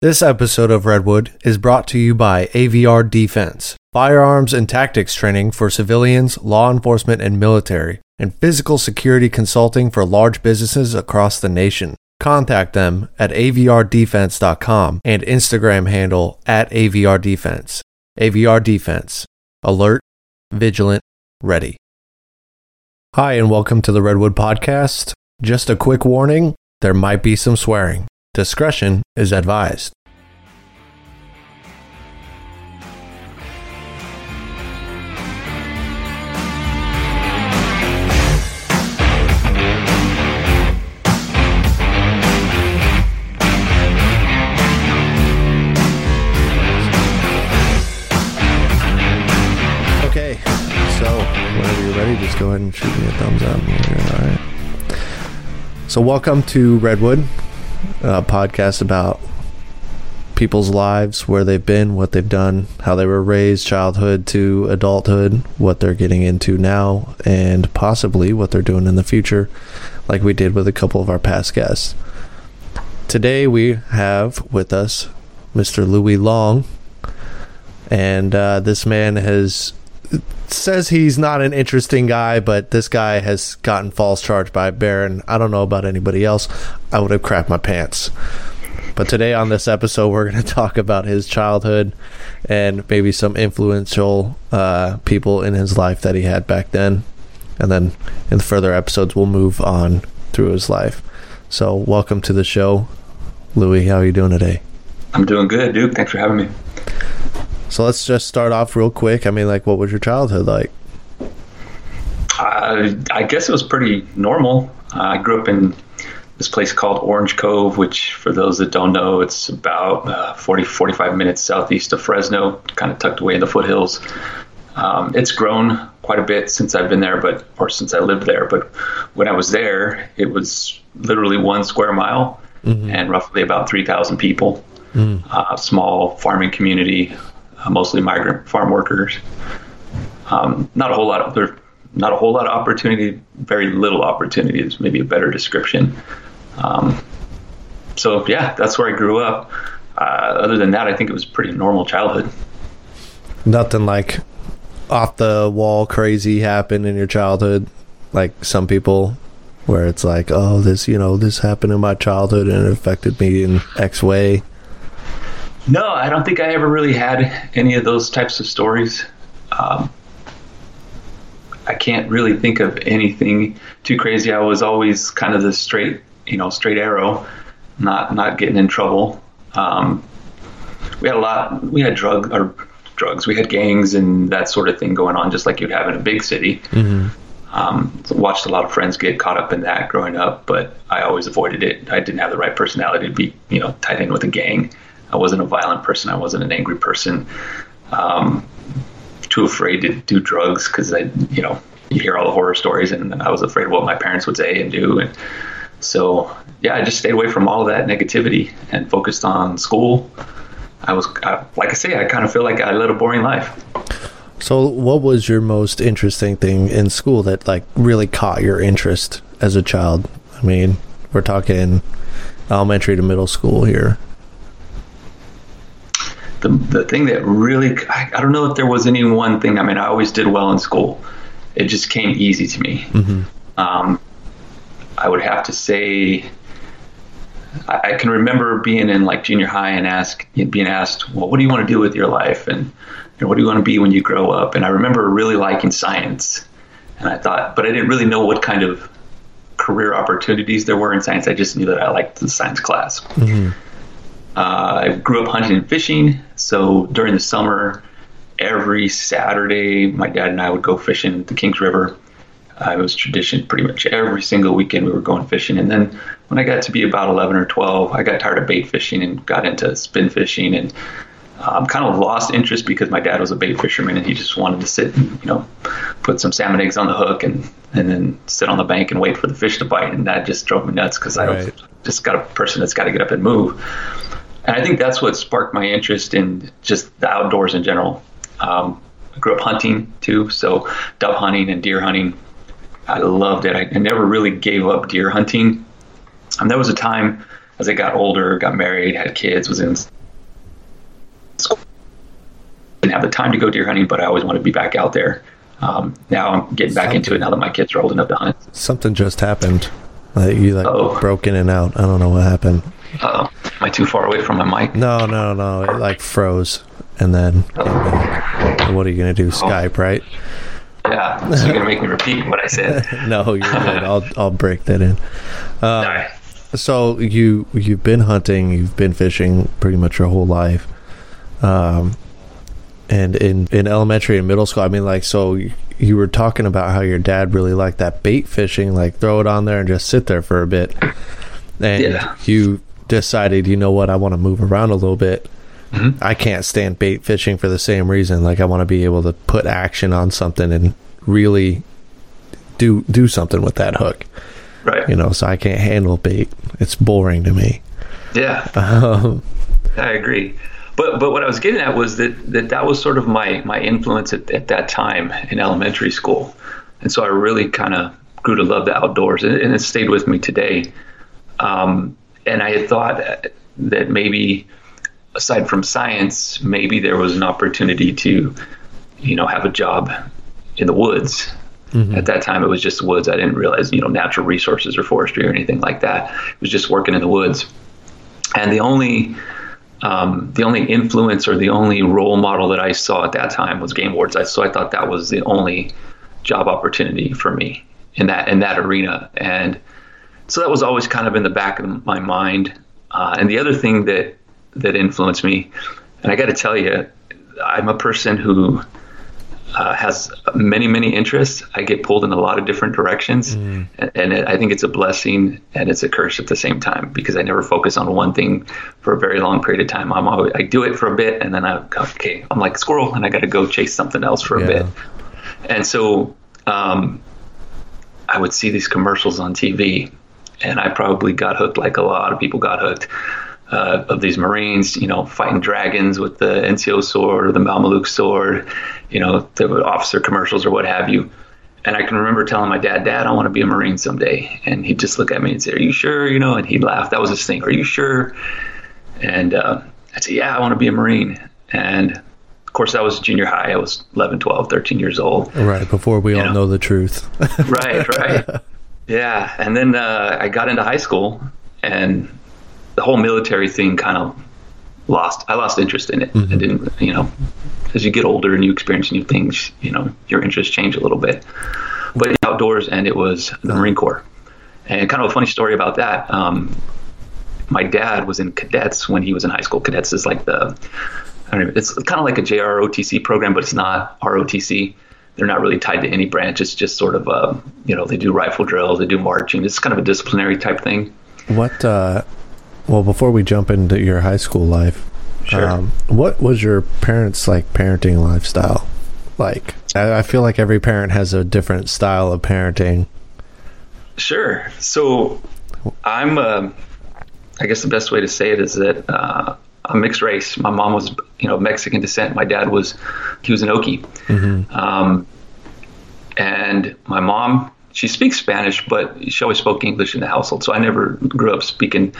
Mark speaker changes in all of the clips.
Speaker 1: This episode of Redwood is brought to you by AVR Defense, firearms and tactics training for civilians, law enforcement, and military, and physical security consulting for large businesses across the nation. Contact them at avrdefense.com and Instagram handle at avrdefense. AVR Defense. Alert, vigilant, ready. Hi, and welcome to the Redwood Podcast. Just a quick warning there might be some swearing. Discretion is advised. Okay, so whenever you're ready, just go ahead and shoot me a thumbs up. All right. So, welcome to Redwood, a podcast about people's lives, where they've been, what they've done, how they were raised, childhood to adulthood, what they're getting into now, and possibly what they're doing in the future, like we did with a couple of our past guests. Today, we have with us Mr. Louis Long, and uh, this man has says he's not an interesting guy, but this guy has gotten false charged by Barron. I don't know about anybody else. I would have crapped my pants. But today on this episode, we're going to talk about his childhood and maybe some influential uh, people in his life that he had back then. And then in further episodes, we'll move on through his life. So, welcome to the show, Louis. How are you doing today?
Speaker 2: I'm doing good, Duke. Thanks for having me.
Speaker 1: So let's just start off real quick. I mean, like, what was your childhood like?
Speaker 2: Uh, I guess it was pretty normal. Uh, I grew up in this place called Orange Cove, which, for those that don't know, it's about uh, 40, 45 minutes southeast of Fresno, kind of tucked away in the foothills. Um, it's grown quite a bit since I've been there, but or since I lived there. But when I was there, it was literally one square mile mm-hmm. and roughly about 3,000 people. Mm. Uh, small farming community, mostly migrant farm workers. Um, not a whole lot of not a whole lot of opportunity. Very little opportunity is maybe a better description. Um, so yeah, that's where I grew up. Uh, other than that, I think it was pretty normal childhood.
Speaker 1: Nothing like off the wall crazy happened in your childhood, like some people, where it's like, oh, this you know this happened in my childhood and it affected me in X way.
Speaker 2: No, I don't think I ever really had any of those types of stories. Um, I can't really think of anything too crazy. I was always kind of the straight, you know, straight arrow, not not getting in trouble. Um, we had a lot. We had drug or drugs. We had gangs and that sort of thing going on, just like you'd have in a big city. Mm-hmm. Um, watched a lot of friends get caught up in that growing up, but I always avoided it. I didn't have the right personality to be, you know, tied in with a gang. I wasn't a violent person. I wasn't an angry person. Um, too afraid to do drugs because I, you know, you hear all the horror stories, and I was afraid of what my parents would say and do. And so, yeah, I just stayed away from all that negativity and focused on school. I was, I, like I say, I kind of feel like I led a boring life.
Speaker 1: So, what was your most interesting thing in school that like really caught your interest as a child? I mean, we're talking elementary to middle school here
Speaker 2: the, the thing that really I, I, don't know if there was any one thing i mean i always did well in school. It just came easy to me. Mm-hmm. um, i would have to say I, I, can remember being in like junior high and ask being asked well what do you want to do with your life? And you know, what do you want to be when you grow up? And i remember really liking science. And i thought but i didn't really know what kind of career opportunities there were in science. I just knew that i liked the science class. Mm-hmm. Uh, I grew up hunting and fishing, so during the summer, every Saturday, my dad and I would go fishing the Kings River. Uh, it was tradition pretty much every single weekend we were going fishing. And then when I got to be about 11 or 12, I got tired of bait fishing and got into spin fishing and um, kind of lost interest because my dad was a bait fisherman and he just wanted to sit and, you know, put some salmon eggs on the hook and, and then sit on the bank and wait for the fish to bite. And that just drove me nuts because right. I just got a person that's got to get up and move and I think that's what sparked my interest in just the outdoors in general. Um, I grew up hunting too, so dove hunting and deer hunting. I loved it. I, I never really gave up deer hunting. And there was a time as I got older, got married, had kids, was in school, didn't have the time to go deer hunting, but I always wanted to be back out there. Um, now I'm getting back into it now that my kids are old enough to hunt.
Speaker 1: Something just happened. Like you like
Speaker 2: Oh.
Speaker 1: broke in and out. I don't know what happened.
Speaker 2: Uh, am I too far away from my mic?
Speaker 1: No, no, no. It like froze and then. And What are you gonna do? Skype, right?
Speaker 2: Yeah, so you're gonna make me repeat what I said.
Speaker 1: No, you're good. I'll I'll break that in.
Speaker 2: All right.
Speaker 1: So you you've been hunting, you've been fishing pretty much your whole life. Um, and in in elementary and middle school, I mean, like, so you, you were talking about how your dad really liked that bait fishing, like throw it on there and just sit there for a bit. And
Speaker 2: Yeah.
Speaker 1: you decided, you know what, I want to move around a little bit.
Speaker 2: Mm-hmm.
Speaker 1: I can't stand bait fishing for the same reason. Like, I want to be able to put action on something and really do do something with that hook
Speaker 2: Right.
Speaker 1: you know so i can't handle bait it's boring to me
Speaker 2: Yeah.
Speaker 1: um,
Speaker 2: I agree. But but what I was getting at was that that, that was sort of my my influence at, at that time in elementary school, and so I really kind of grew to love the outdoors, and, and it stayed with me today. Um, and I had thought that maybe aside from science, maybe there was an opportunity to, you know, have a job in the woods. At that time, it was just the woods. I didn't realize, you know, natural resources or forestry or anything like that. It was just working in the woods. And the only um, the only influence or the only role model that I saw at that time was game wards. I, so I thought that was the only job opportunity for me in that in that arena. And so that was always kind of in the back of my mind. Uh, and the other thing that that influenced me, and I got to tell you, I'm a person who uh, has many many interests. I get pulled in a lot of different directions, and, and it, I think it's a blessing and it's a curse at the same time because I never focus on one thing for a very long period of time. I'm always, I do it for a bit, and then I okay, I'm like squirrel, and I got to go chase something else for a
Speaker 1: Yeah.
Speaker 2: bit. And so um, I would see these commercials on TV, and I probably got hooked like a lot of people got hooked. Uh, of these Marines, you know, fighting dragons with the NCO sword or the Mameluke sword, you know, the officer commercials or what have you. And I can remember telling my dad, Dad, I want to be a Marine someday. And he'd just look at me and say, Are you sure? You know, and he'd laugh. That was his thing. Are you sure? And uh, I'd say, Yeah, I want to be a Marine. And of course, that was junior high. I was 11, 12, 13 years old.
Speaker 1: right before we all
Speaker 2: know.
Speaker 1: know the truth
Speaker 2: right, right. Yeah, and then uh, I got into high school, and the whole military thing kind of lost. I lost interest in it. I didn't, you know, as you get older and you experience new things, you know, your interests change a little bit. But outdoors, and it was the Marine Corps. And kind of a funny story about that. Um, my dad was in cadets when he was in high school. Cadets is like the, I don't know, it's kind of like a JROTC program, but it's not ROTC. They're not really tied to any branch. It's just sort of, uh, you know, they do rifle drills, they do marching. It's kind of a disciplinary type thing.
Speaker 1: what uh well before we jump into your high school life
Speaker 2: Sure.
Speaker 1: um what was your parents like parenting lifestyle like I, I feel like every parent has a different style of parenting
Speaker 2: Sure. So I'm, uh, I guess the best way to say it is that uh, I'm mixed race. My mom was, you know, Mexican descent. My dad was, he was an Okie. Um, and my mom, she speaks Spanish, but she always spoke English in the household. So I never grew up speaking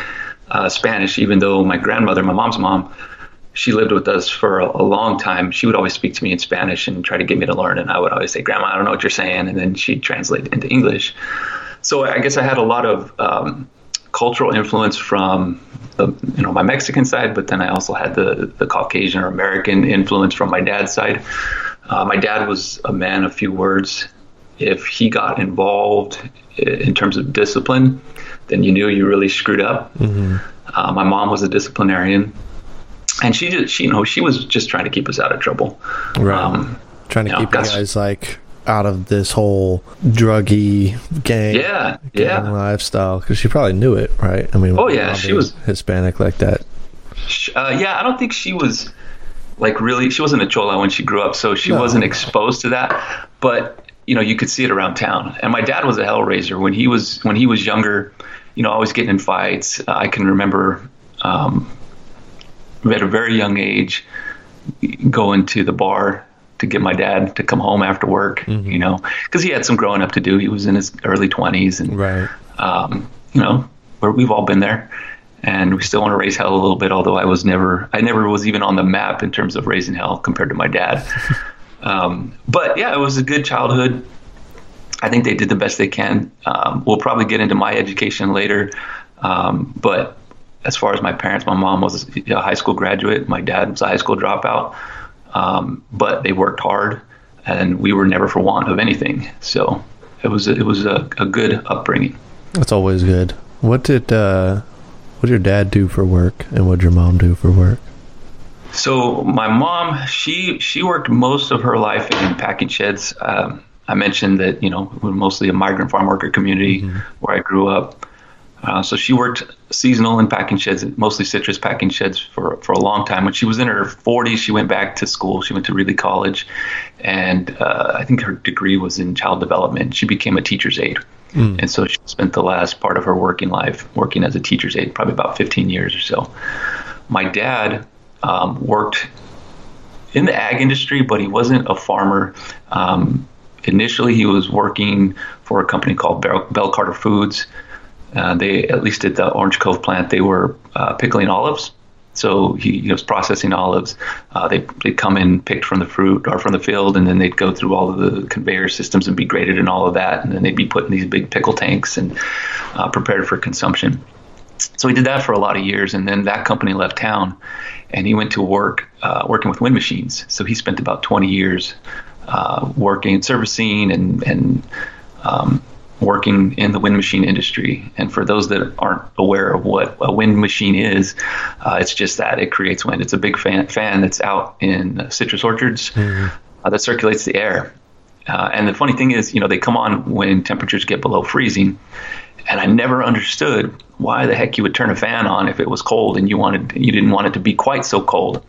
Speaker 2: uh, Spanish, even though my grandmother, my mom's mom, she lived with us for a, a long time. She would always speak to me in Spanish and try to get me to learn. And I would always say, Grandma, I don't know what you're saying. And then she'd translate into English. So I guess I had a lot of um, cultural influence from the, you know my Mexican side, but then I also had the the Caucasian or American influence from my dad's side. Uh, my dad was a man of few words. If he got involved in terms of discipline, then you knew you really screwed up. Uh, my mom was a disciplinarian, and she just she you know she was just trying to keep us out of trouble.
Speaker 1: right
Speaker 2: Um,
Speaker 1: trying to
Speaker 2: you know,
Speaker 1: keep guys like out of this whole druggy gang
Speaker 2: yeah,
Speaker 1: gang
Speaker 2: yeah.
Speaker 1: lifestyle because she probably knew it right i mean
Speaker 2: Oh, yeah, she was-
Speaker 1: hispanic like that
Speaker 2: Uh, yeah, I don't think she was like really. She wasn't a chola when she grew up, so she
Speaker 1: No.
Speaker 2: wasn't exposed to that. But you know, you could see it around town. And my dad was a hellraiser when he was when he was younger. You know, always getting in fights. Uh, I can remember um, at a very young age going to the bar to get my dad to come home after work. You know, because he had some growing up to do. He was in his early twenties, and
Speaker 1: right
Speaker 2: um, you know, we've all been there. and we still want to raise hell a little bit. Although I was never, I never was even on the map in terms of raising hell compared to my dad. um, but yeah, it was a good childhood. I think they did the best they can. Um, we'll probably get into my education later, um, but as far as my parents, my mom was a high school graduate, my dad was a high school dropout, um, but they worked hard, and we were never for want of anything. So it was a, it was a, a good upbringing.
Speaker 1: That's always good. What did uh, what did your dad do for work, and what did your mom do for work?
Speaker 2: So my mom, she she worked most of her life in packing sheds. Um, I mentioned that you know we're mostly a migrant farm worker community mm-hmm. where I grew up. Uh, so she worked seasonal in packing sheds, mostly citrus packing sheds for, for a long time. When she was in her 40s, she went back to school. She went to Reedley College, and uh, I think her degree was in child development. She became a teacher's aide. Mm. And so she spent the last part of her working life working as a teacher's aide, probably about 15 years or so. My dad um, worked in the ag industry, but he wasn't a farmer. Um, initially, he was working for a company called Bell, Bell Carter Foods. Uh, they, at least at the Orange Cove plant, they were uh, pickling olives. So he, he was processing olives. Uh, they they come in picked from the fruit or from the field, and then they'd go through all of the conveyor systems and be graded and all of that, and then they'd be put in these big pickle tanks and uh, prepared for consumption. So he did that for a lot of years, and then that company left town, and he went to work uh, working with wind machines. So he spent about 20 years working, servicing, and and um, working in the wind machine industry. And for those that aren't aware of what a wind machine is, uh, it's just that it creates wind. It's a big fan, fan that's out in citrus orchards mm-hmm. uh, that circulates the air. Uh, and the funny thing is, you know, they come on when temperatures get below freezing. And I never understood why the heck you would turn a fan on if it was cold and you wanted you didn't want it to be quite so cold.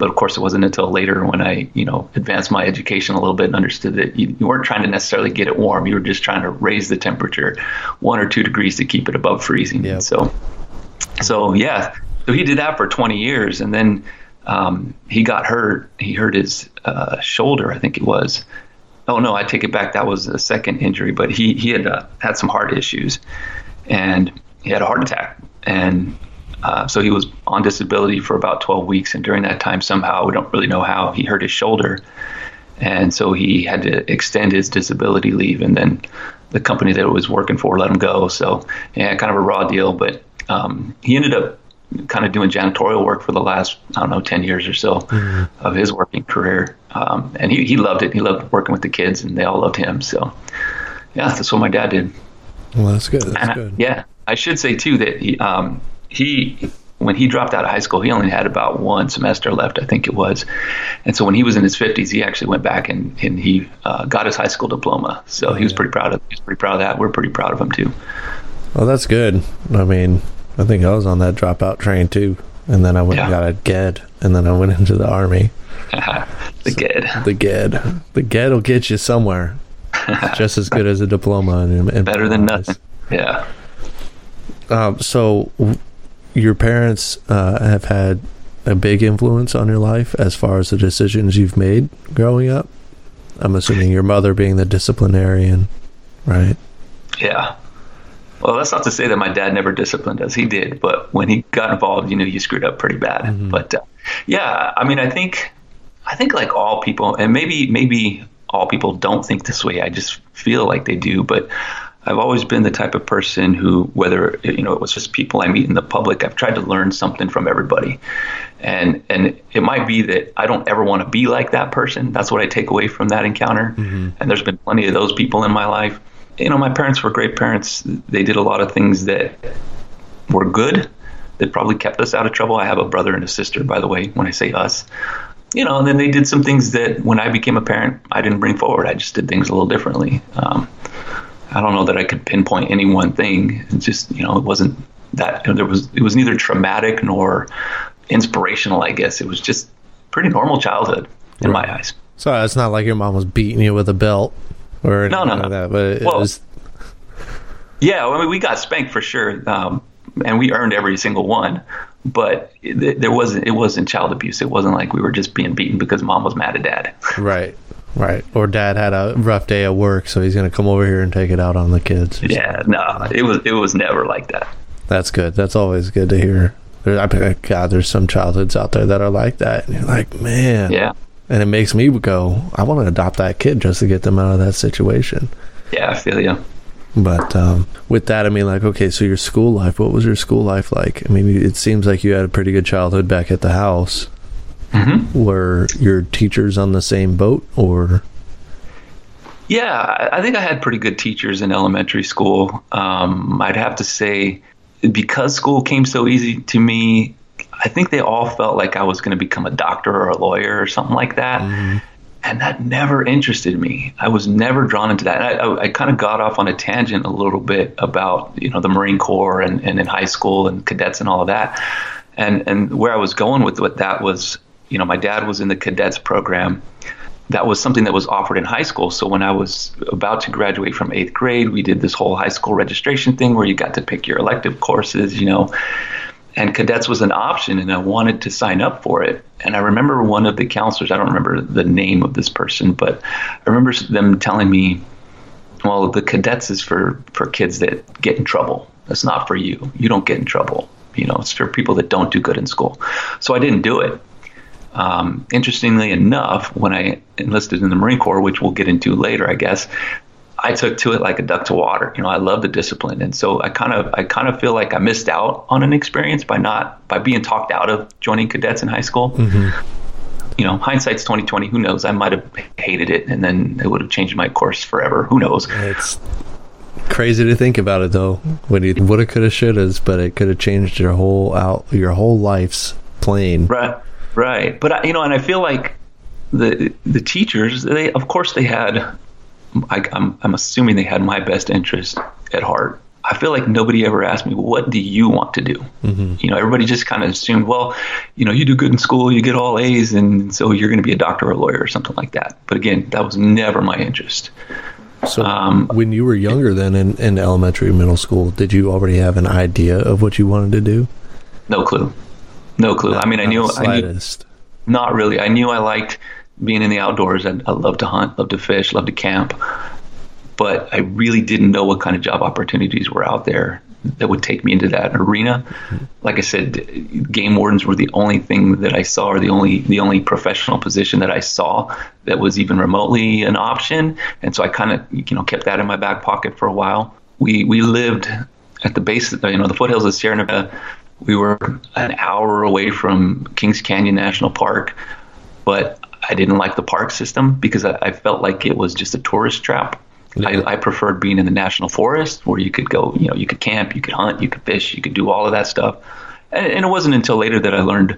Speaker 2: But of course, it wasn't until later when I, you know, advanced my education a little bit and understood that you, you weren't trying to necessarily get it warm. You were just trying to raise the temperature one or two degrees to keep it above freezing. Yep. So, so yeah, so he did that for 20 years, and then um, he got hurt. He hurt his uh, shoulder, I think it was. Oh no, I take it back. That was a second injury, but he he had uh, had some heart issues, and he had a heart attack, and uh, so he was on disability for about 12 weeks, and during that time, somehow we don't really know how he hurt his shoulder, and so he had to extend his disability leave, and then the company that it was working for let him go. So yeah, kind of a raw deal, but um, he ended up kind of doing janitorial work for the last I don't know 10 years or so mm-hmm. of his working career, um, and he he loved it. He loved working with the kids, and they all loved him. So yeah, that's what my dad did.
Speaker 1: Well, that's good. That's good.
Speaker 2: Yeah, I should say too that he, um, he when he dropped out of high school, he only had about one semester left, I think it was. And so when he was in his 50s, he actually went back and, and he uh, got his high school diploma. So oh, he was pretty proud of he was pretty proud of that. We're pretty proud of him too.
Speaker 1: Well, that's good. I mean, I think I was on that dropout train too, and then I went yeah. and got a GED, and then I went into the army.
Speaker 2: the so, GED.
Speaker 1: The GED. The GED will get you somewhere. It's just as good as a diploma. and, in
Speaker 2: Better than nothing. Yeah.
Speaker 1: Um, so your parents uh, have had a big influence on your life as far as the decisions you've made growing up. I'm assuming your mother being the disciplinarian, right?
Speaker 2: Yeah. Well, that's not to say that my dad never disciplined us. He did, but when he got involved, you know, you screwed up pretty bad. Mm-hmm. But uh, yeah, I mean, I think, I think like all people, and maybe maybe all people don't think this way. I just feel like they do, but I've always been the type of person who, whether you know it was just people I meet in the public, I've tried to learn something from everybody, and and it might be that I don't ever want to be like that person. That's what I take away from that encounter. Mm-hmm. And there's been plenty of those people in my life. You know, my parents were great parents. They did a lot of things that were good. That probably kept us out of trouble. I have a brother and a sister, by the way. When I say us, you know, and then they did some things that when I became a parent, I didn't bring forward. I just did things a little differently. Um, I don't know that I could pinpoint any one thing. It just you know it wasn't that you know, there was it was neither traumatic nor inspirational. I guess it was just pretty normal childhood in right. my eyes.
Speaker 1: So it's not like your mom was beating you with a belt or
Speaker 2: no, no, no.
Speaker 1: Like that, but it well, was.
Speaker 2: Yeah, I mean, we got spanked for sure, um, and we earned every single one. But it, there wasn't it wasn't child abuse. It wasn't like we were just being beaten because mom was mad at dad.
Speaker 1: Right. Right. Or dad had a rough day at work, so he's going to come over here and take it out on the kids.
Speaker 2: Yeah, no, it was it was never like that.
Speaker 1: That's good. That's always good to hear. There, I God, there's some childhoods out there that are like that, and you're like, man,
Speaker 2: yeah.
Speaker 1: And it makes me go, I want to adopt that kid just to get them out of that situation.
Speaker 2: Yeah, I feel you.
Speaker 1: But um, with that, I mean, like, okay, so your school life, what was your school life like? I mean, it seems like you had a pretty good childhood back at the house.
Speaker 2: Mm-hmm.
Speaker 1: Were your teachers on the same boat, or?
Speaker 2: Yeah, I think I had pretty good teachers in elementary school. Um, I'd have to say, because school came so easy to me, I think they all felt like I was going to become a doctor or a lawyer or something like that. Mm-hmm. And that never interested me. I was never drawn into that. I, I, I kind of got off on a tangent a little bit about you know the Marine Corps and, and in high school and cadets and all of that. And and where I was going with what that was, you know, my dad was in the cadets program that was something that was offered in high school. So when I was about to graduate from eighth grade, we did this whole high school registration thing where you got to pick your elective courses, you know, and cadets was an option, and I wanted to sign up for it. And I remember one of the counselors, I don't remember the name of this person, but I remember them telling me, well, the cadets is for, for kids that get in trouble. That's not for you. You don't get in trouble. You know, it's for people that don't do good in school. So I didn't do it. Um, interestingly enough, when I enlisted in the Marine Corps, which we'll get into later, I guess, I took to it like a duck to water. You know, I love the discipline, and so I kind of I kind of feel like I missed out on an experience by not by being talked out of joining cadets in high school. Mm-hmm. You know, hindsight's twenty twenty. Who knows? I might have hated it, and then it would have changed my course forever. Who knows?
Speaker 1: It's crazy to think about it though. When you woulda, coulda, shouldas, but it could have changed your whole out your whole life's plane.
Speaker 2: Right. Right. But I, you know, and I feel like the the teachers, they of course they had I, I'm I'm assuming they had my best interest at heart. I feel like nobody ever asked me, "What do you want to do?" Mm-hmm. You know, everybody just kind of assumed, "Well, you know, you do good in school, you get all A's, and so you're going to be a doctor or a lawyer or something like that." But again, that was never my interest.
Speaker 1: So, um, when you were younger, then in, in elementary, middle school, did you already have an idea of what you wanted to do?
Speaker 2: No clue. No clue. Not, I mean, I knew, I knew. Not really. I knew I liked being in the outdoors. I, I love to hunt, love to fish, love to camp. But I really didn't know what kind of job opportunities were out there that would take me into that arena. Like I said, game wardens were the only thing that I saw, or the only the only professional position that I saw that was even remotely an option. And so I kind of you know kept that in my back pocket for a while. We we lived at the base, you know, the foothills of Sierra Nevada we were an hour away from Kings Canyon National Park, but I didn't like the park system because I, I felt like it was just a tourist trap. Yeah. I, I, preferred being in the national forest where you could go, you know, you could camp, you could hunt, you could fish, you could do all of that stuff. And, and it wasn't until later that I learned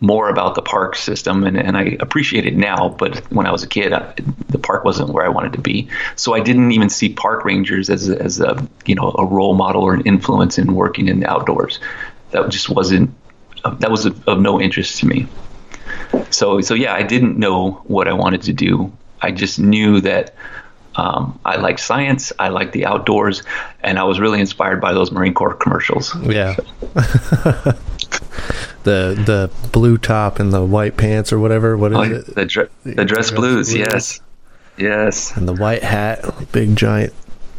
Speaker 2: more about the park system and, and I appreciate it now. But when I was a kid, I, the park wasn't where I wanted to be. So I didn't even see park rangers as, as a, you know, a role model or an influence in working in the outdoors that just wasn't that was of, of no interest to me. So so yeah, I didn't know what I wanted to do. I just knew that um, I like science, I like the outdoors, and I was really inspired by those Marine Corps commercials.
Speaker 1: Yeah. So. the the blue top and the white pants or whatever. What is oh, it?
Speaker 2: The, dre- the dress, dress blues, blues, yes, yes.
Speaker 1: And the white hat, big giant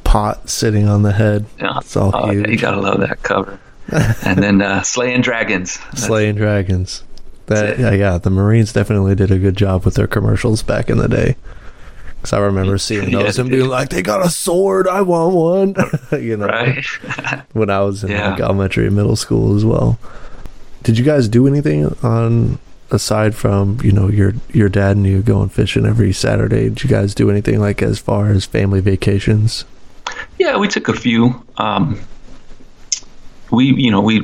Speaker 1: pot sitting on the head. Yeah, it's all
Speaker 2: oh, huge. Yeah, you gotta love that cover and then uh, slaying dragons.
Speaker 1: Slaying dragons. That yeah, yeah, the Marines definitely did a good job with their commercials back in the day. Because I remember seeing those yeah, and being like, "They got a sword, I want one." you know,
Speaker 2: right?
Speaker 1: when I was in yeah. like elementary and middle school as well. Did you guys do anything on aside from you know your your dad and you going fishing every Saturday? Did you guys do anything like as far as family vacations?
Speaker 2: Yeah, we took a few. Um, we, you know, we,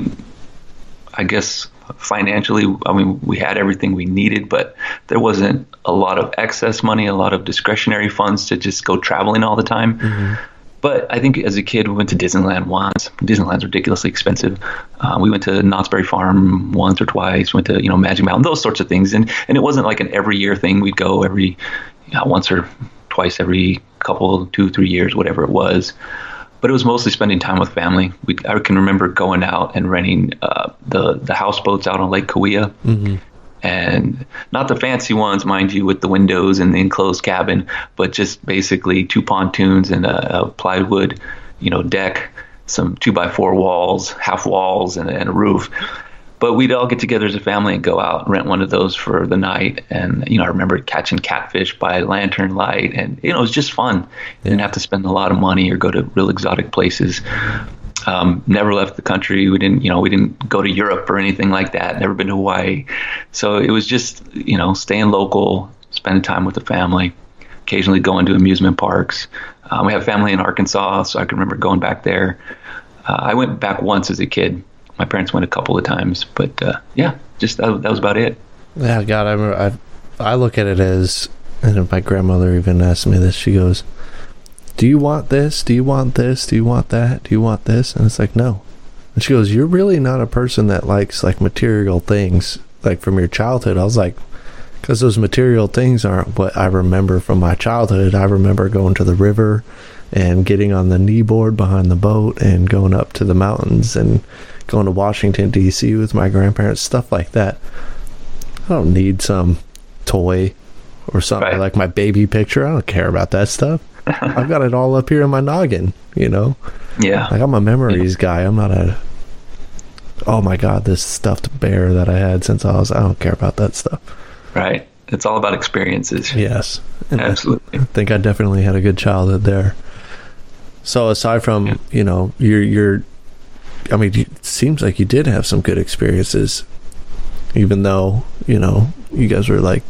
Speaker 2: I guess financially, I mean, we had everything we needed, but there wasn't a lot of excess money, a lot of discretionary funds to just go traveling all the time. Mm-hmm. But I think as a kid, we went to Disneyland once. Disneyland's ridiculously expensive. Uh, we went to Knott's Berry Farm once or twice. Went to you know Magic Mountain, those sorts of things. And and it wasn't like an every year thing. We'd go every you know, once or twice every couple, two, three years, whatever it was but it was mostly spending time with family. We, I can remember going out and renting uh, the the houseboats out on Lake Kaweah, mm-hmm. and not the fancy ones, mind you, with the windows and the enclosed cabin, but just basically two pontoons and a, a plywood, you know, deck some two by four walls, half walls, and, and a roof. But we'd all get together as a family and go out, and rent one of those for the night. And, you know, I remember catching catfish by lantern light. And, you know, it was just fun. You didn't have to spend a lot of money or go to real exotic places. Um, never left the country. We didn't, you know, we didn't go to Europe or anything like that. Never been to Hawaii. So it was just, you know, staying local, spending time with the family, occasionally going to amusement parks. Um, we have family in Arkansas, so I can remember going back there. Uh, I went back once as a kid. My parents went a couple of times, but uh, yeah, just that, was about it.
Speaker 1: Yeah, God, I I I look at it as, and my grandmother even asked me this. She goes, do you want this? Do you want this? Do you want that? Do you want this? And it's like, no. And she goes, you're really not a person that likes like material things like from your childhood. I was like, because those material things aren't what I remember from my childhood. I remember going to the river and getting on the kneeboard behind the boat and going up to the mountains and going to Washington D.C. with my grandparents, stuff like that. I don't need some toy or something right. like my baby picture. I don't care about that stuff. I've got it all up here in my noggin, you know?
Speaker 2: Yeah.
Speaker 1: Like I'm a memories yeah. guy. I'm not a oh my god, this stuffed bear that I had since I was I don't care about that stuff.
Speaker 2: Right. It's all about experiences.
Speaker 1: Yes.
Speaker 2: And Absolutely.
Speaker 1: I think I definitely had a good childhood there. So aside from, yeah. you know, your your I mean, it seems like you did have some good experiences even though, you know, you guys were like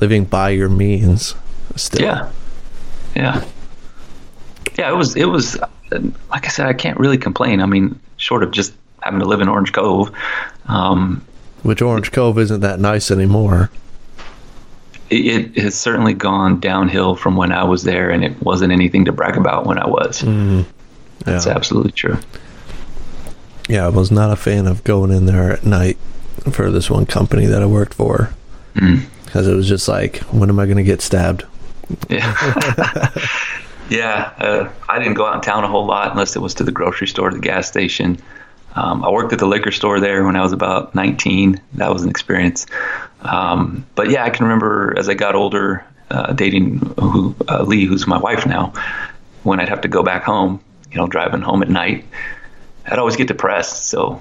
Speaker 1: living by your means still.
Speaker 2: Yeah yeah, yeah. It was it was like I said, I can't really complain. I mean, short of just having to live in Orange Cove, um,
Speaker 1: which Orange Cove isn't that nice anymore.
Speaker 2: It, it, has certainly gone downhill from when I was there, and it wasn't anything to brag about when I was. Mm, yeah. That's absolutely true.
Speaker 1: Yeah, I was not a fan of going in there at night for this one company that I worked for mm. because it was just like, when am I going to get stabbed?
Speaker 2: Yeah. yeah. Uh, I didn't go out in town a whole lot unless it was to the grocery store, the gas station. Um, I worked at the liquor store there when I was about 19. That was an experience. Um, but yeah, I can remember as I got older, uh, dating who, uh, Lee, who's my wife now, when I'd have to go back home, you know, driving home at night, I'd always get depressed. So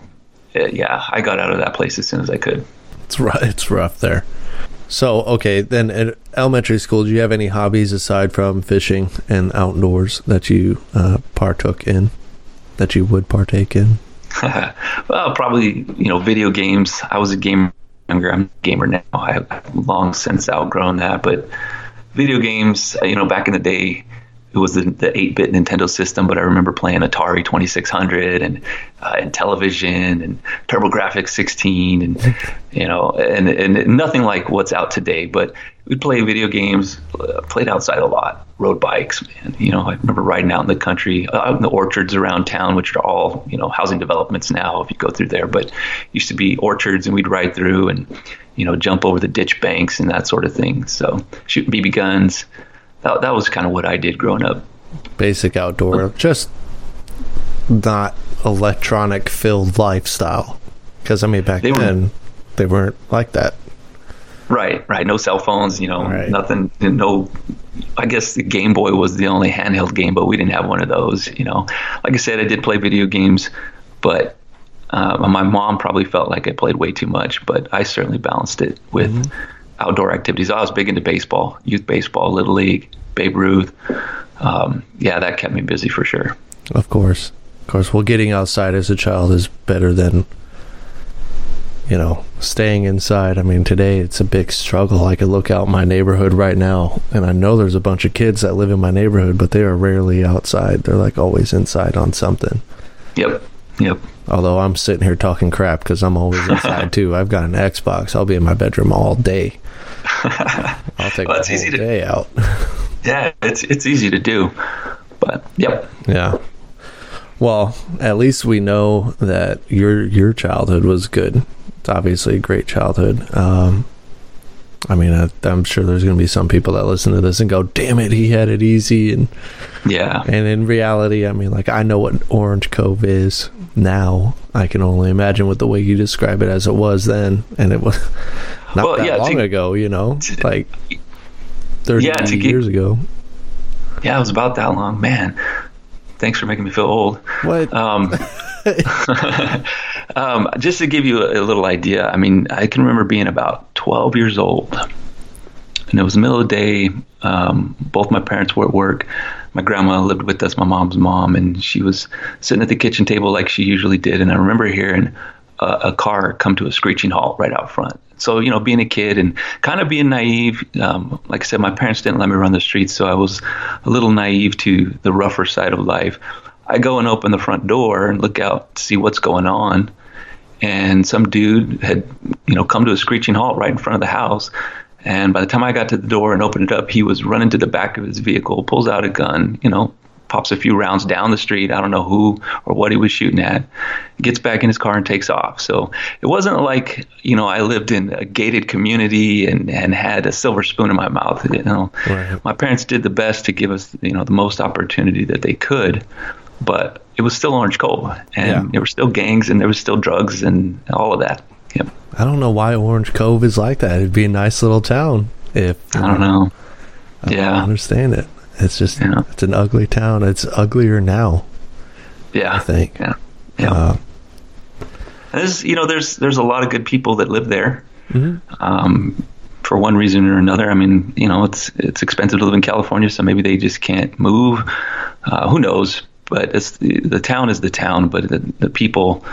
Speaker 2: uh, yeah, I got out of that place as soon as I could.
Speaker 1: It's rough. It's rough there. So, okay, then at elementary school, do you have any hobbies aside from fishing and outdoors that you uh, partook in, that you would partake in?
Speaker 2: well, probably, you know, video games. I was a gamer younger. I'm a gamer now. I've long since outgrown that, but video games, you know, back in the day, it was the, the 8-bit Nintendo system, but I remember playing Atari 2600 and uh, Intellivision and TurboGrafx 16 and you know and and nothing like what's out today. But we'd play video games, uh, played outside a lot, rode bikes. Man, you know I remember riding out in the country, uh, out in the orchards around town, which are all you know housing developments now. If you go through there, but used to be orchards, and we'd ride through and you know jump over the ditch banks and that sort of thing. So shooting BB guns that, that was kind of what I did growing up.
Speaker 1: Basic outdoor, just not electronic filled lifestyle. Because I mean, back they then were, they weren't like that.
Speaker 2: Right, right. No cell phones, you know, right. nothing. No, I guess the Game Boy was the only handheld game, but we didn't have one of those. You know, like I said, I did play video games, but uh, my mom probably felt like I played way too much, but I certainly balanced it with. Mm-hmm outdoor activities. I was big into baseball, youth baseball, little league, Babe Ruth. Um, yeah, that kept me busy for sure.
Speaker 1: Of course, of course. Well, getting outside as a child is better than you know staying inside. I mean, today it's a big struggle. I could look out my neighborhood right now, and I know there's a bunch of kids that live in my neighborhood, but they are rarely outside. They're like always inside on something.
Speaker 2: Yep. Yep.
Speaker 1: Although I'm sitting here talking crap because I'm always inside too. I've got an Xbox. I'll be in my bedroom all day. I'll take well, whole day to, out.
Speaker 2: yeah, it's it's easy to do, but yep.
Speaker 1: Yeah. Well, at least we know that your your childhood was good. It's obviously a great childhood. Um, I mean, I, am sure there's going to be some people that listen to this and go, "Damn it, he had it easy." And
Speaker 2: yeah,
Speaker 1: and in reality, I mean, like I know what Orange Cove is now. I can only imagine with the way you describe it as it was then, and it was not well, that yeah, long to, ago. You know, to, like thirty yeah, years ago.
Speaker 2: Yeah, it was about that long, man. thanks for making me feel old.
Speaker 1: What?
Speaker 2: Um, um, just to give you a, a, little idea, I mean, I can remember being about 12 years old, and it was middle of the day. Um, both my parents were at work. My grandma lived with us, my mom's mom, and she was sitting at the kitchen table like she usually did. And I remember hearing a, a car come to a screeching halt right out front. So, you know, being a kid and kind of being naive, um, like I said, my parents didn't let me run the streets, so I was a little naive to the rougher side of life. I go and open the front door and look out to see what's going on. And some dude had, you know, come to a screeching halt right in front of the house. And by the time I got to the door and opened it up, he was running to the back of his vehicle, pulls out a gun, you know, pops a few rounds down the street. I don't know who or what he was shooting at. Gets back in his car and takes off. So it wasn't like you know I lived in a gated community and and had a silver spoon in my mouth. You know, right. my parents did the best to give us you know the most opportunity that they could, but it was still Orange Cove, and yeah. there were still gangs and there was still drugs and all of that. Yep.
Speaker 1: I don't know why Orange Cove is like that. It'd be a nice little town if
Speaker 2: I don't know.
Speaker 1: I
Speaker 2: yeah,
Speaker 1: don't understand it. It's just yeah. it's an ugly town. It's uglier now.
Speaker 2: Yeah,
Speaker 1: I think.
Speaker 2: Yeah, yeah. Uh, there's you know there's there's a lot of good people that live there. Mm-hmm. Um, for one reason or another. I mean, you know, it's it's expensive to live in California, so maybe they just can't move. Uh, who knows? But it's the, the town is the town, but the, the people,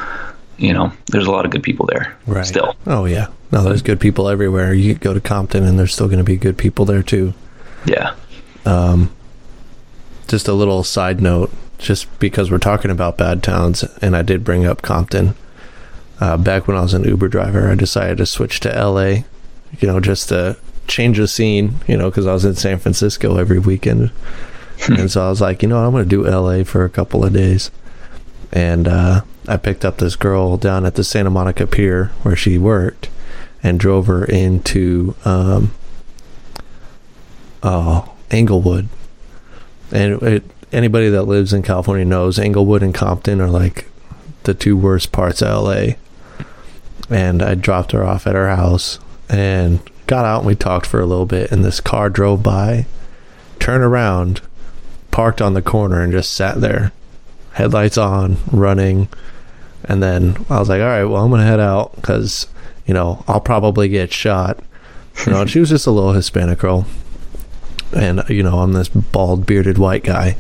Speaker 2: you know, there's a lot of good people there.
Speaker 1: Right.
Speaker 2: Still.
Speaker 1: Oh yeah. No, there's good people everywhere. You go to Compton, and there's still going to be good people there too.
Speaker 2: Yeah.
Speaker 1: Um, just a little side note, just because we're talking about bad towns, and I did bring up Compton. Uh, back when I was an Uber driver, I decided to switch to LA, you know, just to change the scene, you know, because I was in San Francisco every weekend. and so I was like, you know, I'm going to do LA for a couple of days. And uh, I picked up this girl down at the Santa Monica Pier where she worked and drove her into um, oh, Inglewood and it, anybody that lives in California knows Inglewood and Compton are like the two worst parts of LA. And I dropped her off at her house and got out and we talked for a little bit. And this car drove by, turned around, parked on the corner, and just sat there, headlights on, running. And then I was like, all right, well, I'm going to head out because, you know, I'll probably get shot. You know, she was just a little Hispanic girl and you know I'm this bald bearded white guy.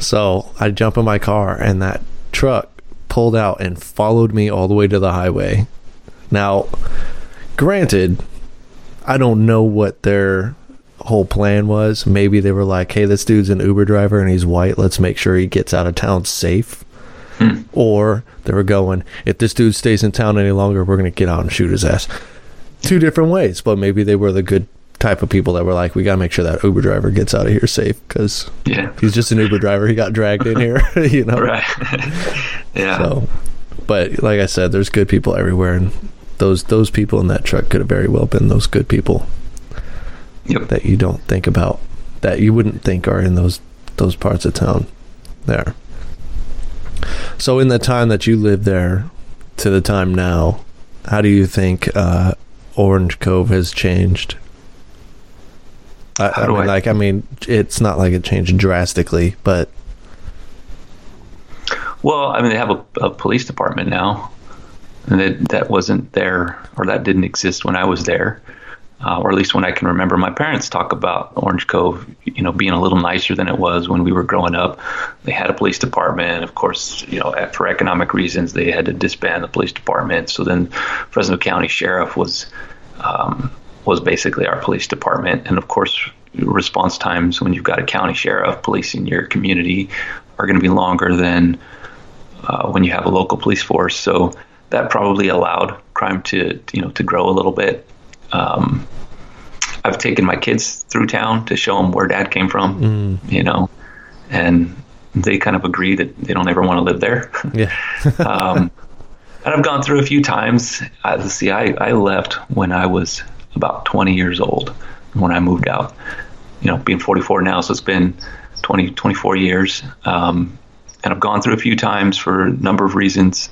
Speaker 1: So I jump in my car and that truck pulled out and followed me all the way to the highway. Now, granted, I don't know what their whole plan was. Maybe they were like, "Hey, this dude's an Uber driver and he's white. Let's make sure he gets out of town safe." Hmm. Or they were going, "If this dude stays in town any longer, we're going to get out and shoot his ass." Two different ways, but maybe they were the good type of people that were like, we got to make sure that Uber driver gets out of here safe because
Speaker 2: yeah.
Speaker 1: he's just an Uber driver. He got dragged in here, you know?
Speaker 2: Right. yeah.
Speaker 1: So, but like I said, there's good people everywhere, and those those people in that truck could have very well been those good people.
Speaker 2: Yep.
Speaker 1: That you don't think about, that you wouldn't think are in those those parts of town. There. So, in the time that you lived there to the time now, how do you think uh, Orange Cove has changed I, I mean, I... like, I mean, it's not like it changed drastically, but.
Speaker 2: Well, I mean, they have a, a police department now, and that that wasn't there or that didn't exist when I was there, uh, or at least when I can remember. My parents talk about Orange Cove, you know, being a little nicer than it was when we were growing up. They had a police department, of course, you know, for economic reasons, they had to disband the police department. So then, Fresno County Sheriff was. Um, was basically our police department. And of course, response times when you've got a county sheriff policing your community are going to be longer than uh, when you have a local police force. So that probably allowed crime to you know to grow a little bit. Um, I've taken my kids through town to show them where dad came from, mm. you know, and they kind of agree that they don't ever want to live there.
Speaker 1: Yeah.
Speaker 2: um, and I've gone through a few times. See, I, I left when I was about 20 years old when I moved out. You know, being 44 now, so it's been 20, 24 years. Um, and I've gone through a few times for a number of reasons.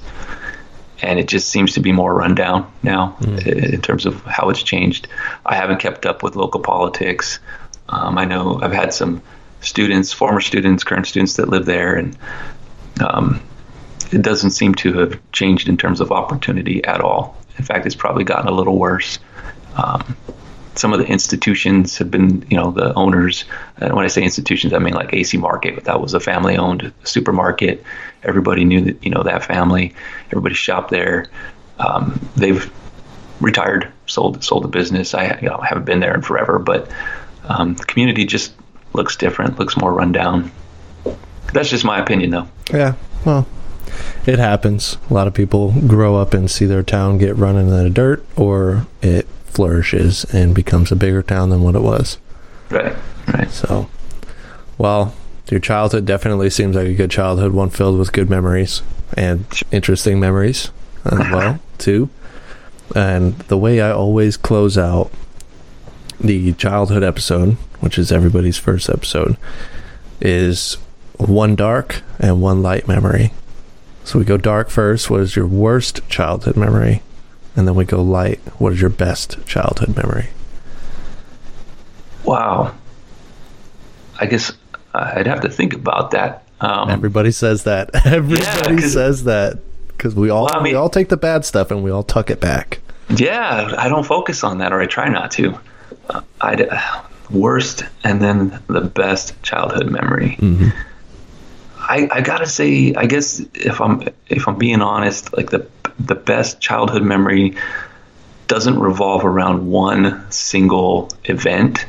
Speaker 2: And it just seems to be more rundown now mm. in terms of how it's changed. I haven't kept up with local politics. Um, I know I've had some students, former students, current students that live there, and um, it doesn't seem to have changed in terms of opportunity at all. In fact, it's probably gotten a little worse. Um, some of the institutions have been, you know, the owners. And when I say institutions, I mean like AC Market. That was a family-owned supermarket. Everybody knew that, you know, that family. Everybody shopped there. Um, they've retired, sold sold the business. I you know, haven't been there in forever, but um, the community just looks different, looks more rundown. That's just my opinion, though.
Speaker 1: Yeah, well, it happens. A lot of people grow up and see their town get run into the dirt, or it flourishes and becomes a bigger town than what it was.
Speaker 2: Right, right.
Speaker 1: So, well, your childhood definitely seems like a good childhood, one filled with good memories and interesting memories as well, too. And the way I always close out the childhood episode, which is everybody's first episode, is one dark and one light memory. So we go dark first. What is your worst childhood memory? And then we go light. What is your best childhood memory?
Speaker 2: Wow. I guess I'd have to think about that. Um,
Speaker 1: Everybody says that. Everybody
Speaker 2: Yeah,
Speaker 1: says that because we all
Speaker 2: Well, I mean-
Speaker 1: we all take the bad stuff and we all tuck it back.
Speaker 2: Yeah, I don't focus on that, or I try not to. Uh, I worst and then the best childhood memory. I, I gotta say, I guess if I'm if I'm being honest, like the the best childhood memory doesn't revolve around one single event,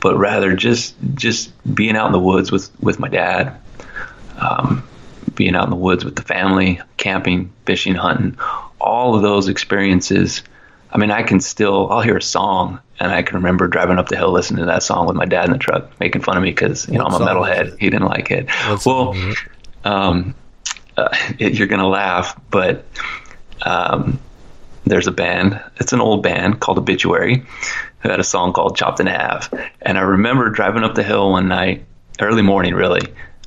Speaker 2: but rather just just being out in the woods with with my dad, um, being out in the woods with the family, camping, fishing, hunting, all of those experiences. I mean, I can still I'll hear a song and I can remember driving up the hill listening to that song with my dad in the truck, making fun of me because you know I'm a metalhead. He didn't like it.
Speaker 1: What
Speaker 2: well,
Speaker 1: it?
Speaker 2: um, uh, it, you're gonna laugh, but um, there's a band. It's an old band called Obituary, who had a song called "Chopped in Half." And I remember driving up the hill one night, early morning, really,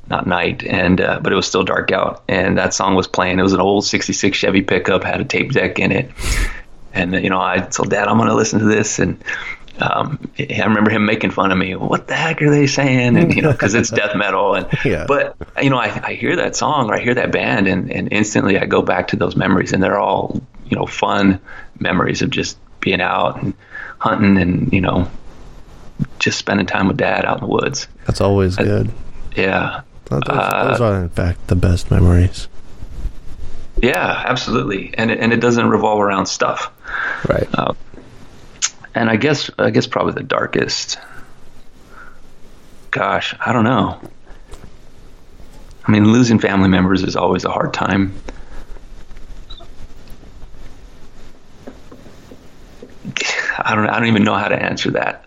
Speaker 2: not night, and uh, but it was still dark out, and that song was playing. It was an old '66 Chevy pickup, had a tape deck in it, and you know I told Dad I'm gonna listen to this, and um, I remember him making fun of me. What the heck are they saying? And you know, because it's death metal. And
Speaker 1: Yeah.
Speaker 2: but you know, I, I hear that song or I hear that band, and, and instantly I go back to those memories, and they're all you know fun memories of just being out and hunting, and you know, just spending time with Dad out in the woods.
Speaker 1: That's always good.
Speaker 2: Yeah,
Speaker 1: Those,
Speaker 2: Uh,
Speaker 1: those are in fact the best memories.
Speaker 2: yeah, absolutely. And it, and it doesn't revolve around stuff.
Speaker 1: Right.
Speaker 2: Uh, and I guess I guess probably the darkest. Gosh, I don't know. I mean, losing family members is always a hard time. I don't. I don't even know how to answer that.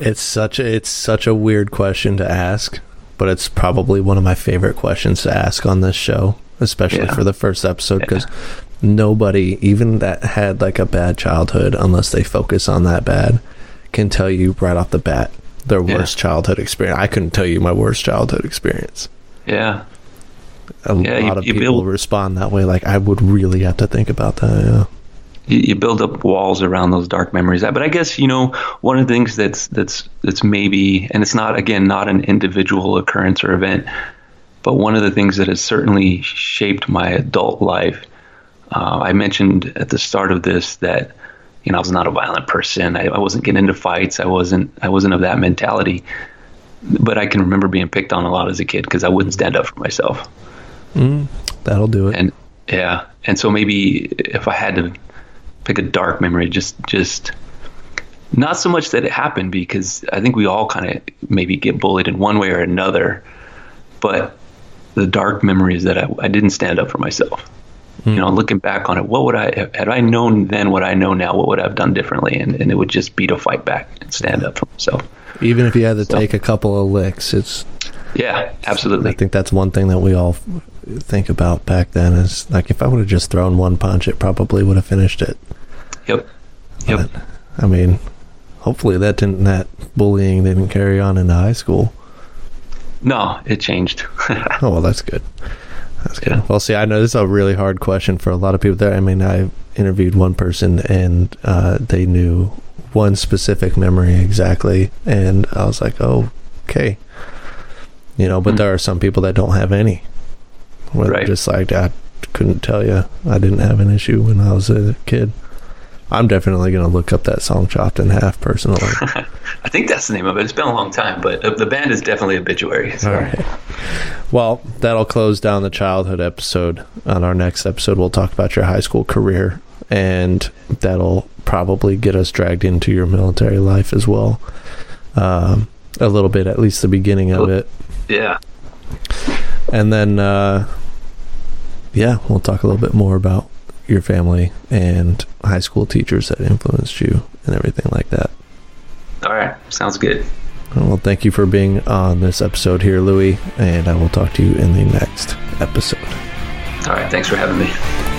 Speaker 1: It's such a it's such a weird question to ask, but it's probably one of my favorite questions to ask on this show, especially
Speaker 2: Yeah.
Speaker 1: for the first episode because nobody, even that had like a bad childhood, unless they focus on that bad, can tell you right off the bat their
Speaker 2: Yeah.
Speaker 1: worst childhood experience. I couldn't tell you my worst childhood experience.
Speaker 2: Yeah,
Speaker 1: A
Speaker 2: Yeah, you-
Speaker 1: lot of
Speaker 2: you
Speaker 1: people
Speaker 2: build-
Speaker 1: respond that way. Like I would really have to think about that. Yeah.
Speaker 2: you, you build up walls around those dark memories. But I guess you know one of the things that's that's that's maybe, and it's not again not an individual occurrence or event, but one of the things that has certainly shaped my adult life. Uh, I mentioned at the start of this that you know I was not a violent person. I, I wasn't getting into fights. I wasn't I wasn't of that mentality. But I can remember being picked on a lot as a kid because I wouldn't stand up for myself.
Speaker 1: Mm, that'll do it.
Speaker 2: and yeah and so maybe if i had to pick a dark memory just just not so much that it happened because i think we all kind of maybe get bullied in one way or another but the dark memories that i, I didn't stand up for myself you know looking back on it what would i had i known then what i know now what would i have done differently? And, and it would just be to fight back and stand up for myself.
Speaker 1: Even if you had to
Speaker 2: So-
Speaker 1: take a couple of licks, it's
Speaker 2: yeah absolutely.
Speaker 1: I think that's one thing that we all think about back then is like if I would have just thrown one punch, it probably would have finished it.
Speaker 2: yep. Yep.
Speaker 1: But, I mean, hopefully that didn't that bullying didn't carry on into high school.
Speaker 2: no it changed.
Speaker 1: Oh well, that's good. That's good. Well, see, I know this is a really hard question for a lot of people. There, I mean, I interviewed one person and uh, they knew one specific memory exactly, and I was like, oh, okay. You know, but there are some people that don't have any. Where
Speaker 2: Right.
Speaker 1: just like, I couldn't tell you. I didn't have an issue when I was a kid. I'm definitely going to look up that song chopped in half personally.
Speaker 2: I think that's the name of it. It's been a long time, but uh, the band is definitely obituary. So.
Speaker 1: All right. Well, that'll close down the childhood episode. On our next episode, we'll talk about your high school career, and that'll probably get us dragged into your military life as well. Um, a little bit, at least the beginning of it.
Speaker 2: Yeah.
Speaker 1: And then, uh, yeah, we'll talk a little bit more about your family and high school teachers that influenced you and everything like that.
Speaker 2: All right. Sounds good.
Speaker 1: Well, thank you for being on this episode here, Louie, and I will talk to you in the next episode.
Speaker 2: All right. Thanks for having me.